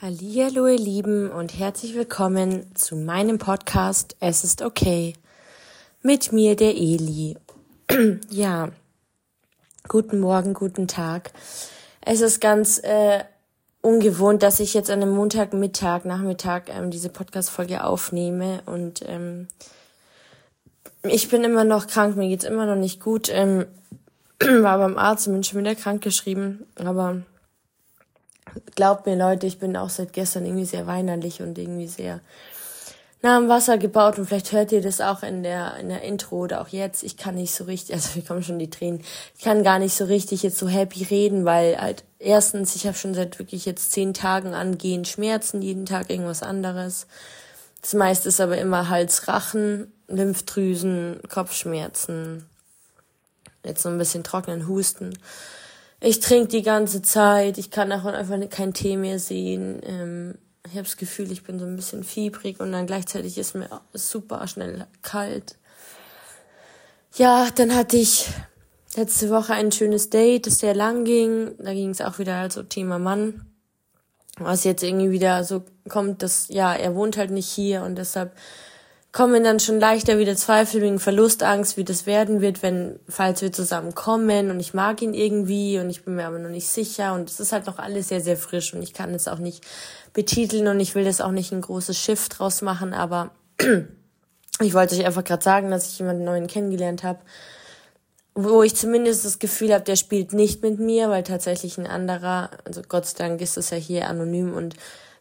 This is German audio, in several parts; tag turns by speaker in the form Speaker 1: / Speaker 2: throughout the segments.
Speaker 1: Hallihallo ihr Lieben und herzlich willkommen zu meinem Podcast Es ist okay. Mit mir der Eli. ja, guten Morgen, guten Tag. Es ist ganz äh, ungewohnt, dass ich jetzt an einem Montagmittag, Nachmittag ähm, diese Podcast-Folge aufnehme und ähm, ich bin immer noch krank, mir geht's immer noch nicht gut. Ähm, war beim Arzt und bin schon wieder krank geschrieben, aber glaubt mir Leute, ich bin auch seit gestern irgendwie sehr weinerlich und irgendwie sehr nah am Wasser gebaut und vielleicht hört ihr das auch in der, in der Intro oder auch jetzt. Ich kann nicht so richtig, also mir kommen schon die Tränen, ich kann gar nicht so richtig jetzt so happy reden, weil halt erstens, ich habe schon seit wirklich jetzt zehn Tagen angehend Schmerzen, jeden Tag irgendwas anderes. Das meiste ist aber immer Hals, Rachen, Lymphdrüsen, Kopfschmerzen, jetzt so ein bisschen trockenen Husten ich trinke die ganze Zeit, ich kann auch einfach keinen Tee mehr sehen. Ähm, ich habe das Gefühl, ich bin so ein bisschen fiebrig und dann gleichzeitig ist mir super schnell kalt. Ja, dann hatte ich letzte Woche ein schönes Date, das sehr lang ging. Da ging es auch wieder also Thema Mann. Was jetzt irgendwie wieder so kommt, dass ja, er wohnt halt nicht hier und deshalb kommen dann schon leichter wieder Zweifel wegen Verlustangst, wie das werden wird, wenn, falls wir zusammenkommen und ich mag ihn irgendwie und ich bin mir aber noch nicht sicher. Und es ist halt noch alles sehr, sehr frisch und ich kann es auch nicht betiteln und ich will das auch nicht ein großes Schiff draus machen, aber ich wollte euch einfach gerade sagen, dass ich jemanden neuen kennengelernt habe, wo ich zumindest das Gefühl habe, der spielt nicht mit mir, weil tatsächlich ein anderer, also Gott sei Dank ist es ja hier anonym und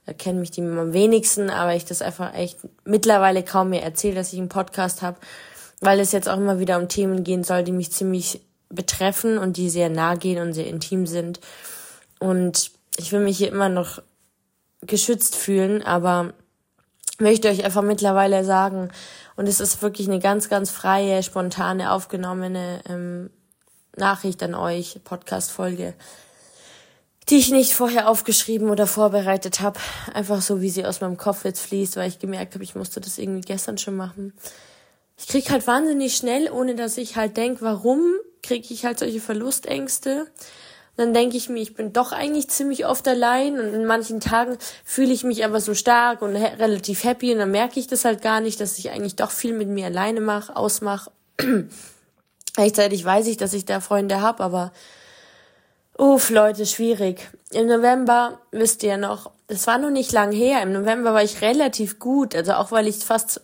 Speaker 1: da kennen mich die am wenigsten, aber ich das einfach echt mittlerweile kaum mehr erzähle, dass ich einen Podcast habe, weil es jetzt auch immer wieder um Themen gehen soll, die mich ziemlich betreffen und die sehr nah gehen und sehr intim sind. Und ich will mich hier immer noch geschützt fühlen, aber möchte euch einfach mittlerweile sagen, und es ist wirklich eine ganz, ganz freie, spontane, aufgenommene ähm, Nachricht an euch, Podcast-Folge die ich nicht vorher aufgeschrieben oder vorbereitet habe. Einfach so, wie sie aus meinem Kopf jetzt fließt, weil ich gemerkt habe, ich musste das irgendwie gestern schon machen. Ich krieg halt wahnsinnig schnell, ohne dass ich halt denk, warum kriege ich halt solche Verlustängste. Dann denke ich mir, ich bin doch eigentlich ziemlich oft allein und in manchen Tagen fühle ich mich aber so stark und relativ happy und dann merke ich das halt gar nicht, dass ich eigentlich doch viel mit mir alleine mache, ausmache. Gleichzeitig weiß ich, dass ich da Freunde habe, aber Uff, Leute, schwierig. Im November, wisst ihr noch, es war noch nicht lang her. Im November war ich relativ gut. Also auch weil ich fast,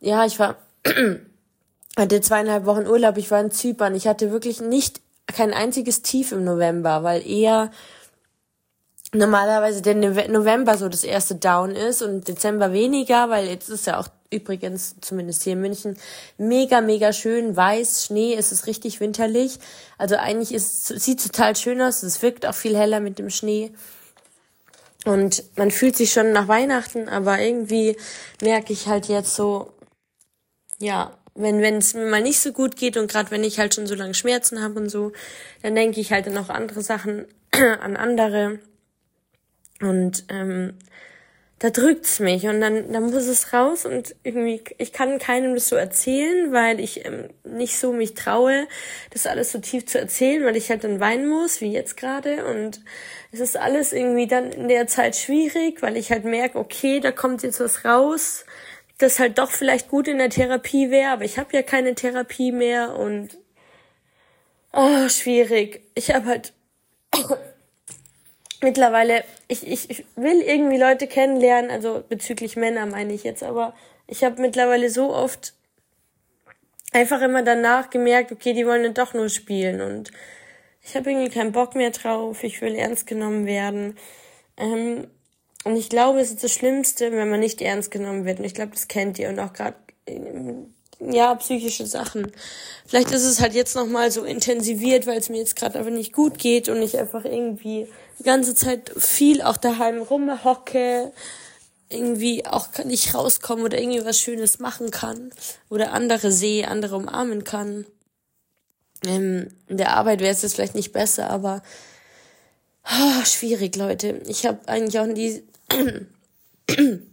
Speaker 1: ja, ich war, hatte zweieinhalb Wochen Urlaub, ich war in Zypern. Ich hatte wirklich nicht kein einziges Tief im November, weil eher normalerweise der November so das erste Down ist und Dezember weniger, weil jetzt ist ja auch übrigens, zumindest hier in München, mega, mega schön, weiß, Schnee, es ist richtig winterlich. Also eigentlich ist, sieht total schön aus, es wirkt auch viel heller mit dem Schnee. Und man fühlt sich schon nach Weihnachten, aber irgendwie merke ich halt jetzt so, ja, wenn wenn es mir mal nicht so gut geht und gerade wenn ich halt schon so lange Schmerzen habe und so, dann denke ich halt auch andere Sachen an andere und ähm, da drückt's mich und dann, dann muss es raus und irgendwie, ich kann keinem das so erzählen, weil ich ähm, nicht so mich traue, das alles so tief zu erzählen, weil ich halt dann weinen muss, wie jetzt gerade und es ist alles irgendwie dann in der Zeit schwierig, weil ich halt merke, okay, da kommt jetzt was raus, das halt doch vielleicht gut in der Therapie wäre, aber ich habe ja keine Therapie mehr und oh, schwierig. Ich habe halt mittlerweile, ich, ich, ich will irgendwie Leute kennenlernen, also bezüglich Männer meine ich jetzt, aber ich habe mittlerweile so oft einfach immer danach gemerkt, okay, die wollen doch nur spielen und ich habe irgendwie keinen Bock mehr drauf, ich will ernst genommen werden. Ähm, und ich glaube, es ist das Schlimmste, wenn man nicht ernst genommen wird. Und ich glaube, das kennt ihr und auch gerade ja, psychische Sachen. Vielleicht ist es halt jetzt nochmal so intensiviert, weil es mir jetzt gerade einfach nicht gut geht und ich einfach irgendwie die ganze Zeit viel auch daheim rumhocke, irgendwie auch nicht rauskomme oder irgendwie was Schönes machen kann oder andere sehe, andere umarmen kann. Ähm, in der Arbeit wäre es jetzt vielleicht nicht besser, aber oh, schwierig, Leute. Ich habe eigentlich auch die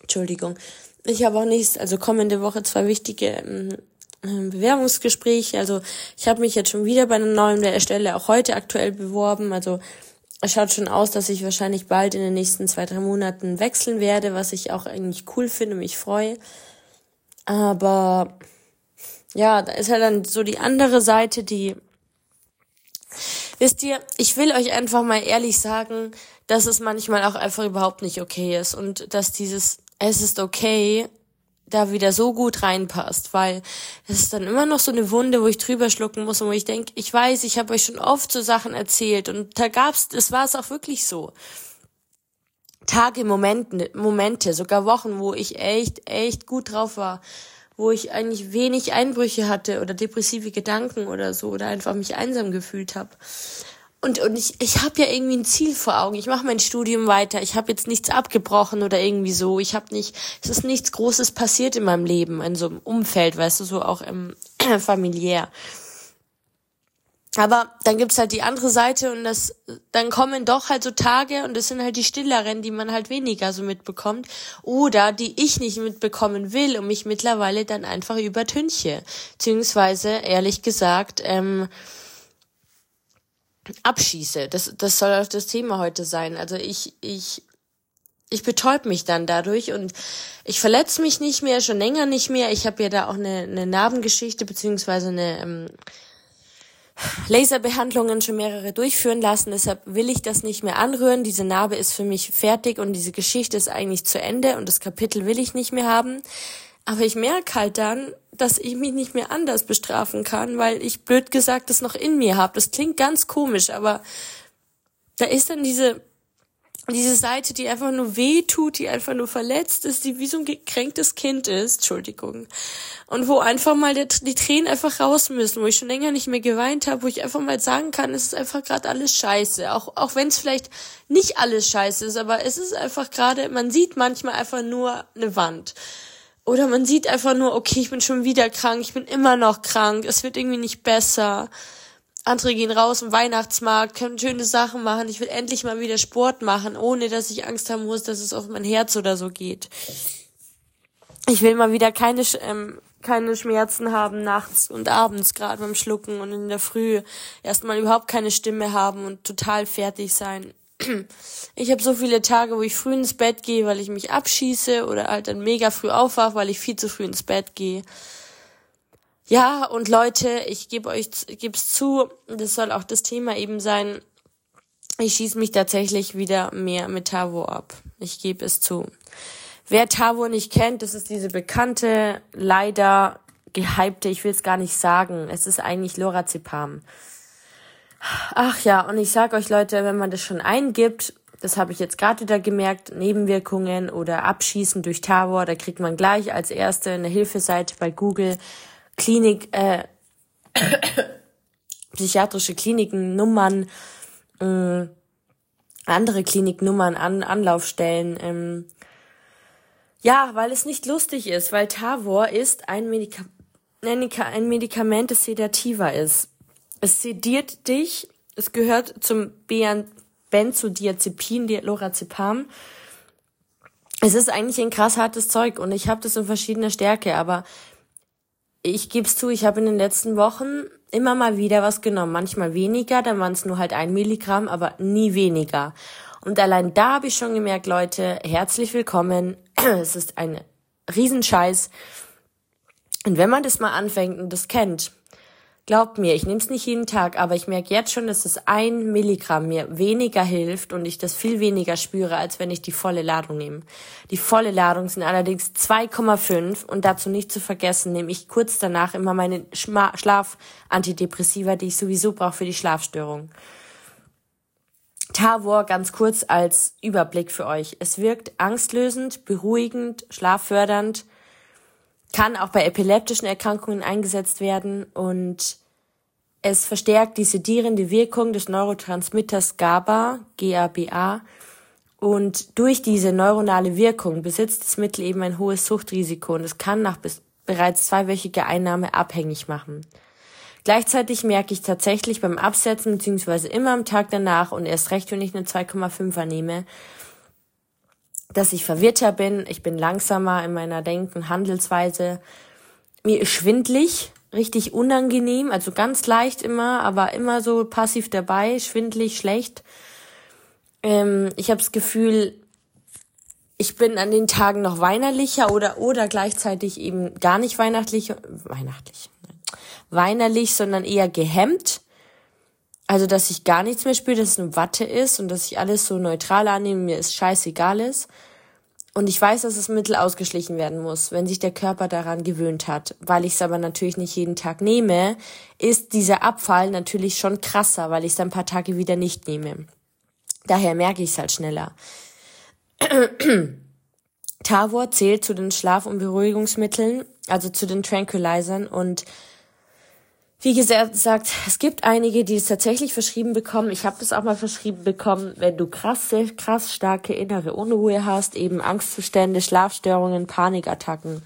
Speaker 1: Entschuldigung. Ich habe auch nächst, also kommende Woche zwei wichtige ähm, ähm, Bewerbungsgespräche. Also ich habe mich jetzt schon wieder bei einer neuen Stelle auch heute aktuell beworben. Also es schaut schon aus, dass ich wahrscheinlich bald in den nächsten zwei, drei Monaten wechseln werde, was ich auch eigentlich cool finde, mich freue. Aber ja, da ist halt dann so die andere Seite, die Wisst ihr, ich will euch einfach mal ehrlich sagen, dass es manchmal auch einfach überhaupt nicht okay ist und dass dieses es ist okay da wieder so gut reinpasst, weil es ist dann immer noch so eine Wunde, wo ich drüber schlucken muss und wo ich denke, ich weiß, ich habe euch schon oft so Sachen erzählt und da gab's, es war es auch wirklich so. Tage, Momente, Momente, sogar Wochen, wo ich echt, echt gut drauf war, wo ich eigentlich wenig Einbrüche hatte oder depressive Gedanken oder so oder einfach mich einsam gefühlt habe. Und, und ich, ich habe ja irgendwie ein Ziel vor Augen. Ich mache mein Studium weiter. Ich habe jetzt nichts abgebrochen oder irgendwie so. Ich habe nicht, es ist nichts Großes passiert in meinem Leben, in so einem Umfeld, weißt du, so auch im familiär. Aber dann gibt's halt die andere Seite und das, dann kommen doch halt so Tage und das sind halt die stilleren, die man halt weniger so mitbekommt oder die ich nicht mitbekommen will und mich mittlerweile dann einfach übertünche. Beziehungsweise, ehrlich gesagt, ähm, abschieße. Das, das soll auch das Thema heute sein. Also ich, ich, ich betäub mich dann dadurch und ich verletze mich nicht mehr, schon länger nicht mehr. Ich habe ja da auch eine, eine Narbengeschichte beziehungsweise eine ähm, Laserbehandlungen schon mehrere durchführen lassen. Deshalb will ich das nicht mehr anrühren. Diese Narbe ist für mich fertig und diese Geschichte ist eigentlich zu Ende und das Kapitel will ich nicht mehr haben. Aber ich merke halt dann, dass ich mich nicht mehr anders bestrafen kann, weil ich blöd gesagt das noch in mir habe. Das klingt ganz komisch, aber da ist dann diese diese Seite, die einfach nur weh tut, die einfach nur verletzt ist, die wie so ein gekränktes Kind ist, Entschuldigung. Und wo einfach mal der, die Tränen einfach raus müssen, wo ich schon länger nicht mehr geweint habe, wo ich einfach mal sagen kann, es ist einfach gerade alles scheiße. Auch, auch wenn es vielleicht nicht alles scheiße ist, aber es ist einfach gerade, man sieht manchmal einfach nur eine Wand. Oder man sieht einfach nur, okay, ich bin schon wieder krank, ich bin immer noch krank, es wird irgendwie nicht besser. Andere gehen raus im Weihnachtsmarkt, können schöne Sachen machen. Ich will endlich mal wieder Sport machen, ohne dass ich Angst haben muss, dass es auf mein Herz oder so geht. Ich will mal wieder keine, ähm, keine Schmerzen haben nachts und abends, gerade beim Schlucken und in der Früh erstmal überhaupt keine Stimme haben und total fertig sein. Ich habe so viele Tage, wo ich früh ins Bett gehe, weil ich mich abschieße oder halt dann mega früh aufwache, weil ich viel zu früh ins Bett gehe. Ja, und Leute, ich gebe euch geb's zu, das soll auch das Thema eben sein. Ich schieße mich tatsächlich wieder mehr mit Tavo ab. Ich gebe es zu. Wer Tavo nicht kennt, das ist diese bekannte, leider gehypte, ich will es gar nicht sagen. Es ist eigentlich Lorazepam. Ach ja, und ich sag euch Leute, wenn man das schon eingibt, das habe ich jetzt gerade wieder gemerkt, Nebenwirkungen oder Abschießen durch Tavor, da kriegt man gleich als erste eine Hilfeseite bei Google, Klinik, äh, psychiatrische Kliniken, Nummern, äh, andere Kliniknummern, an, Anlaufstellen. Ähm, ja, weil es nicht lustig ist, weil Tavor ist ein, Medika ein Medikament, das sedativer ist. Es sediert dich. Es gehört zum Benzodiazepin, Lorazepam. Es ist eigentlich ein krass hartes Zeug und ich habe das in verschiedener Stärke, aber ich gebe es zu, ich habe in den letzten Wochen immer mal wieder was genommen. Manchmal weniger, dann waren es nur halt ein Milligramm, aber nie weniger. Und allein da habe ich schon gemerkt, Leute, herzlich willkommen. Es ist ein Riesenscheiß. Und wenn man das mal anfängt und das kennt, Glaubt mir, ich nehme es nicht jeden Tag, aber ich merke jetzt schon, dass es ein Milligramm mir weniger hilft und ich das viel weniger spüre, als wenn ich die volle Ladung nehme. Die volle Ladung sind allerdings 2,5 und dazu nicht zu vergessen, nehme ich kurz danach immer meine Schlafantidepressiva, die ich sowieso brauche für die Schlafstörung. Tavor ganz kurz als Überblick für euch. Es wirkt angstlösend, beruhigend, schlaffördernd, kann auch bei epileptischen Erkrankungen eingesetzt werden und es verstärkt die sedierende Wirkung des Neurotransmitters GABA, GABA, und durch diese neuronale Wirkung besitzt das Mittel eben ein hohes Suchtrisiko und es kann nach bis, bereits zweiwöchiger Einnahme abhängig machen. Gleichzeitig merke ich tatsächlich beim Absetzen beziehungsweise immer am Tag danach und erst recht, wenn ich eine 2,5er nehme, dass ich verwirrter bin, ich bin langsamer in meiner Denken, Handelsweise. Mir ist schwindlig, richtig unangenehm, also ganz leicht immer, aber immer so passiv dabei, schwindlig, schlecht. Ähm, ich habe das Gefühl, ich bin an den Tagen noch weinerlicher oder oder gleichzeitig eben gar nicht weihnachtlich, weihnachtlich, weinerlich, sondern eher gehemmt. Also, dass ich gar nichts mehr spüre, dass es eine Watte ist und dass ich alles so neutral annehme, mir ist scheißegal ist. Und ich weiß, dass das Mittel ausgeschlichen werden muss, wenn sich der Körper daran gewöhnt hat. Weil ich es aber natürlich nicht jeden Tag nehme, ist dieser Abfall natürlich schon krasser, weil ich es ein paar Tage wieder nicht nehme. Daher merke ich es halt schneller. Tavor zählt zu den Schlaf- und Beruhigungsmitteln, also zu den Tranquilizern und wie gesagt, es gibt einige, die es tatsächlich verschrieben bekommen. Ich habe das auch mal verschrieben bekommen, wenn du krasse, krass starke innere Unruhe hast, eben Angstzustände, Schlafstörungen, Panikattacken.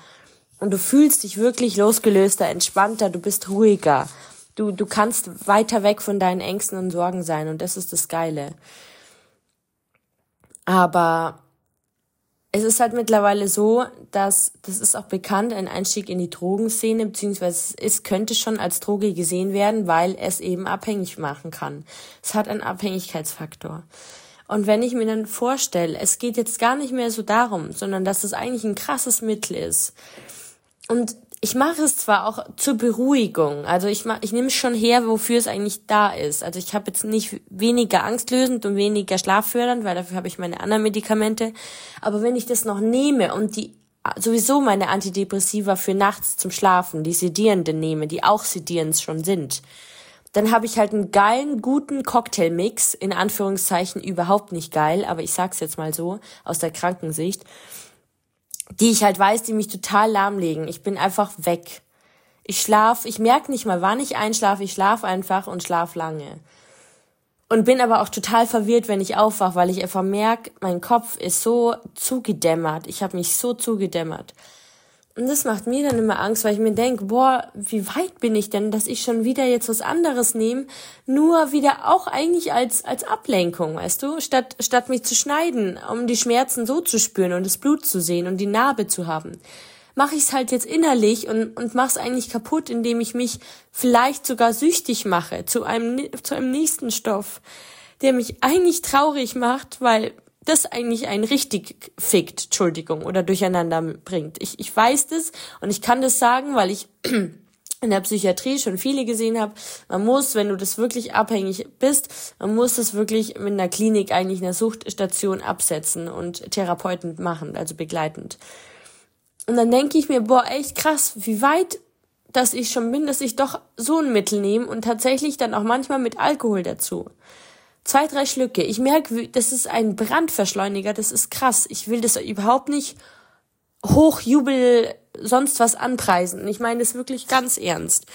Speaker 1: Und du fühlst dich wirklich losgelöster, entspannter, du bist ruhiger. Du, du kannst weiter weg von deinen Ängsten und Sorgen sein und das ist das Geile. Aber es ist halt mittlerweile so, dass, das ist auch bekannt, ein Einstieg in die Drogenszene, beziehungsweise es könnte schon als Droge gesehen werden, weil es eben abhängig machen kann. Es hat einen Abhängigkeitsfaktor. Und wenn ich mir dann vorstelle, es geht jetzt gar nicht mehr so darum, sondern dass es eigentlich ein krasses Mittel ist. Und ich mache es zwar auch zur Beruhigung, also ich mach, ich nehme es schon her, wofür es eigentlich da ist. Also ich habe jetzt nicht weniger angstlösend und weniger schlaffördernd, weil dafür habe ich meine anderen Medikamente. Aber wenn ich das noch nehme und die sowieso meine Antidepressiva für nachts zum Schlafen, die Sedierenden nehme, die auch sedierend schon sind, dann habe ich halt einen geilen, guten Cocktailmix, in Anführungszeichen überhaupt nicht geil, aber ich sag's jetzt mal so, aus der Krankensicht die ich halt weiß, die mich total lahmlegen. Ich bin einfach weg. Ich schlaf, ich merke nicht mal, wann ich einschlafe, ich schlaf einfach und schlaf lange. Und bin aber auch total verwirrt, wenn ich aufwache, weil ich einfach merke, mein Kopf ist so zugedämmert. Ich habe mich so zugedämmert. Und das macht mir dann immer Angst, weil ich mir denke, boah, wie weit bin ich denn, dass ich schon wieder jetzt was anderes nehme, nur wieder auch eigentlich als, als Ablenkung, weißt du, statt, statt mich zu schneiden, um die Schmerzen so zu spüren und das Blut zu sehen und die Narbe zu haben. Mache ich es halt jetzt innerlich und, und mach's eigentlich kaputt, indem ich mich vielleicht sogar süchtig mache zu einem, zu einem nächsten Stoff, der mich eigentlich traurig macht, weil das eigentlich ein richtig fickt, Entschuldigung, oder durcheinander bringt. Ich, ich weiß das und ich kann das sagen, weil ich in der Psychiatrie schon viele gesehen habe. Man muss, wenn du das wirklich abhängig bist, man muss das wirklich mit einer Klinik eigentlich einer Suchtstation absetzen und Therapeuten machen, also begleitend. Und dann denke ich mir, boah, echt krass, wie weit dass ich schon bin, dass ich doch so ein Mittel nehme und tatsächlich dann auch manchmal mit Alkohol dazu. Zwei, drei Schlücke. Ich merke, das ist ein Brandverschleuniger, das ist krass. Ich will das überhaupt nicht hochjubel sonst was anpreisen. Ich meine das wirklich ganz ernst.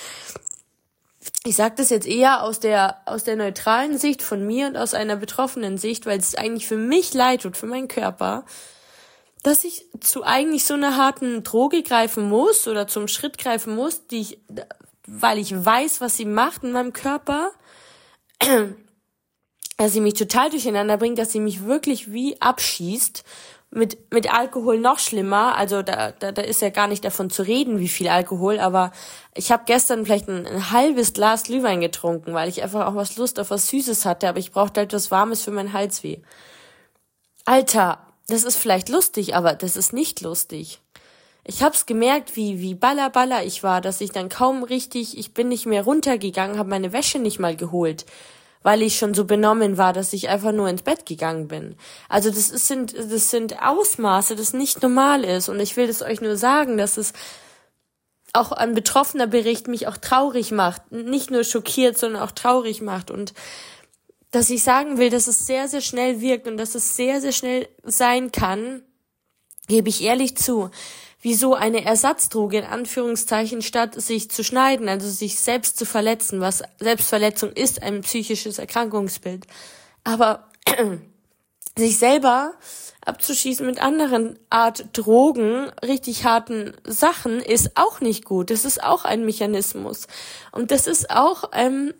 Speaker 1: Ich sage das jetzt eher aus der aus der neutralen Sicht von mir und aus einer betroffenen Sicht, weil es eigentlich für mich leid tut, für meinen Körper, dass ich zu eigentlich so einer harten Droge greifen muss oder zum Schritt greifen muss, die ich, weil ich weiß, was sie macht in meinem Körper dass sie mich total durcheinander bringt, dass sie mich wirklich wie abschießt. Mit, mit Alkohol noch schlimmer. Also da, da, da ist ja gar nicht davon zu reden, wie viel Alkohol. Aber ich habe gestern vielleicht ein, ein halbes Glas Glühwein getrunken, weil ich einfach auch was Lust auf was Süßes hatte. Aber ich brauchte halt was Warmes für meinen Halsweh. Alter, das ist vielleicht lustig, aber das ist nicht lustig. Ich hab's gemerkt, wie wie baller baller ich war, dass ich dann kaum richtig, ich bin nicht mehr runtergegangen, habe meine Wäsche nicht mal geholt weil ich schon so benommen war, dass ich einfach nur ins Bett gegangen bin. Also das ist, sind, das sind Ausmaße, das nicht normal ist. Und ich will das euch nur sagen, dass es auch ein betroffener Bericht mich auch traurig macht. Nicht nur schockiert, sondern auch traurig macht. Und dass ich sagen will, dass es sehr, sehr schnell wirkt und dass es sehr, sehr schnell sein kann, gebe ich ehrlich zu wieso eine Ersatzdroge in Anführungszeichen statt sich zu schneiden, also sich selbst zu verletzen, was Selbstverletzung ist, ein psychisches Erkrankungsbild. Aber sich selber abzuschießen mit anderen Art Drogen, richtig harten Sachen, ist auch nicht gut. Das ist auch ein Mechanismus. Und das ist auch, ähm,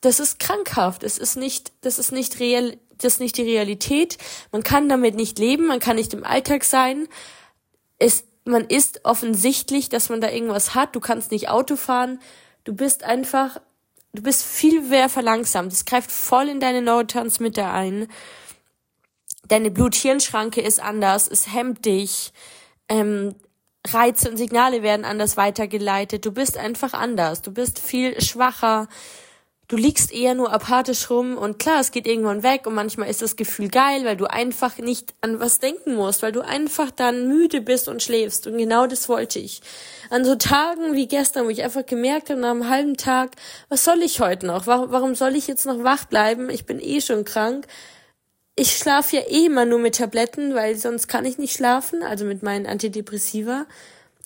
Speaker 1: das ist krankhaft. Das ist nicht, das ist nicht real, das ist nicht die Realität. Man kann damit nicht leben, man kann nicht im Alltag sein. Es man ist offensichtlich, dass man da irgendwas hat. Du kannst nicht Auto fahren. Du bist einfach, du bist viel mehr verlangsamt. Es greift voll in deine Neurotransmitter ein. deine Blut-Hirn-Schranke ist anders, es hemmt dich, ähm, Reize und Signale werden anders weitergeleitet, du bist einfach anders, du bist viel schwacher, du liegst eher nur apathisch rum und klar, es geht irgendwann weg und manchmal ist das Gefühl geil, weil du einfach nicht an was denken musst, weil du einfach dann müde bist und schläfst und genau das wollte ich. An so Tagen wie gestern, wo ich einfach gemerkt habe, nach einem halben Tag, was soll ich heute noch? Warum, soll ich jetzt noch wach bleiben? Ich bin eh schon krank. Ich schlafe ja eh immer nur mit Tabletten, weil sonst kann ich nicht schlafen, also mit meinen Antidepressiva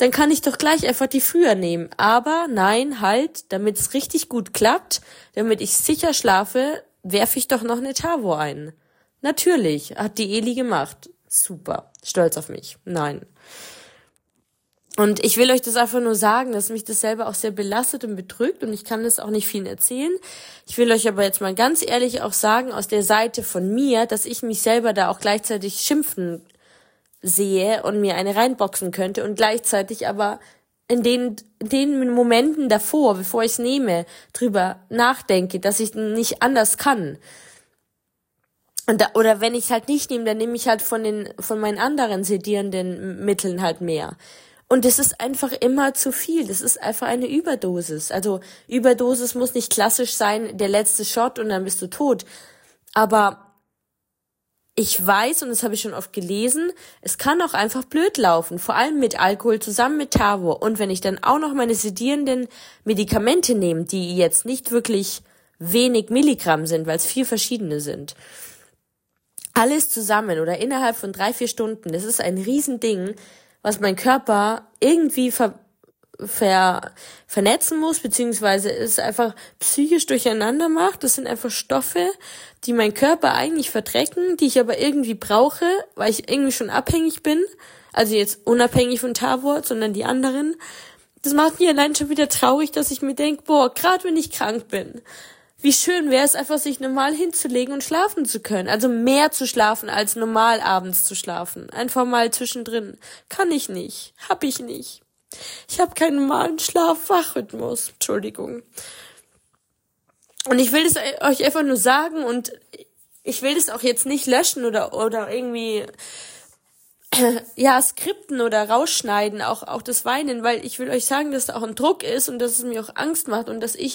Speaker 1: dann kann ich doch gleich einfach die früher nehmen. Aber nein, halt, damit es richtig gut klappt, damit ich sicher schlafe, werfe ich doch noch eine Tavo ein. Natürlich, hat die Eli gemacht. Super, stolz auf mich. Nein. Und ich will euch das einfach nur sagen, dass mich das selber auch sehr belastet und bedrückt und ich kann das auch nicht vielen erzählen. Ich will euch aber jetzt mal ganz ehrlich auch sagen, aus der Seite von mir, dass ich mich selber da auch gleichzeitig schimpfen sehe und mir eine reinboxen könnte und gleichzeitig aber in den, in den Momenten davor, bevor ich es nehme, drüber nachdenke, dass ich nicht anders kann. Und da, oder wenn ich halt nicht nehme, dann nehme ich halt von den, von meinen anderen sedierenden Mitteln halt mehr. Und das ist einfach immer zu viel. Das ist einfach eine Überdosis. Also Überdosis muss nicht klassisch sein, der letzte Shot und dann bist du tot. Aber ich weiß, und das habe ich schon oft gelesen, es kann auch einfach blöd laufen, vor allem mit Alkohol zusammen mit Tavor. Und wenn ich dann auch noch meine sedierenden Medikamente nehme, die jetzt nicht wirklich wenig Milligramm sind, weil es vier verschiedene sind, alles zusammen oder innerhalb von drei, vier Stunden, das ist ein Riesending, was mein Körper irgendwie ver ver vernetzen muss, beziehungsweise es einfach psychisch durcheinander macht. Das sind einfach Stoffe, die mein Körper eigentlich verdrecken, die ich aber irgendwie brauche, weil ich irgendwie schon abhängig bin. Also jetzt unabhängig von Tavor, sondern die anderen. Das macht mich allein schon wieder traurig, dass ich mir denke, boah, gerade wenn ich krank bin, wie schön wäre es einfach, sich normal hinzulegen und schlafen zu können. Also mehr zu schlafen, als normal abends zu schlafen. Einfach mal zwischendrin. Kann ich nicht. Hab ich nicht. Ich habe keinen normalen Schlaf-Wach-Rhythmus. Entschuldigung. Und ich will es euch einfach nur sagen und ich will das auch jetzt nicht löschen oder, oder irgendwie, ja, skripten oder rausschneiden, auch, auch das Weinen, weil ich will euch sagen, dass da auch ein Druck ist und dass es mir auch Angst macht und dass ich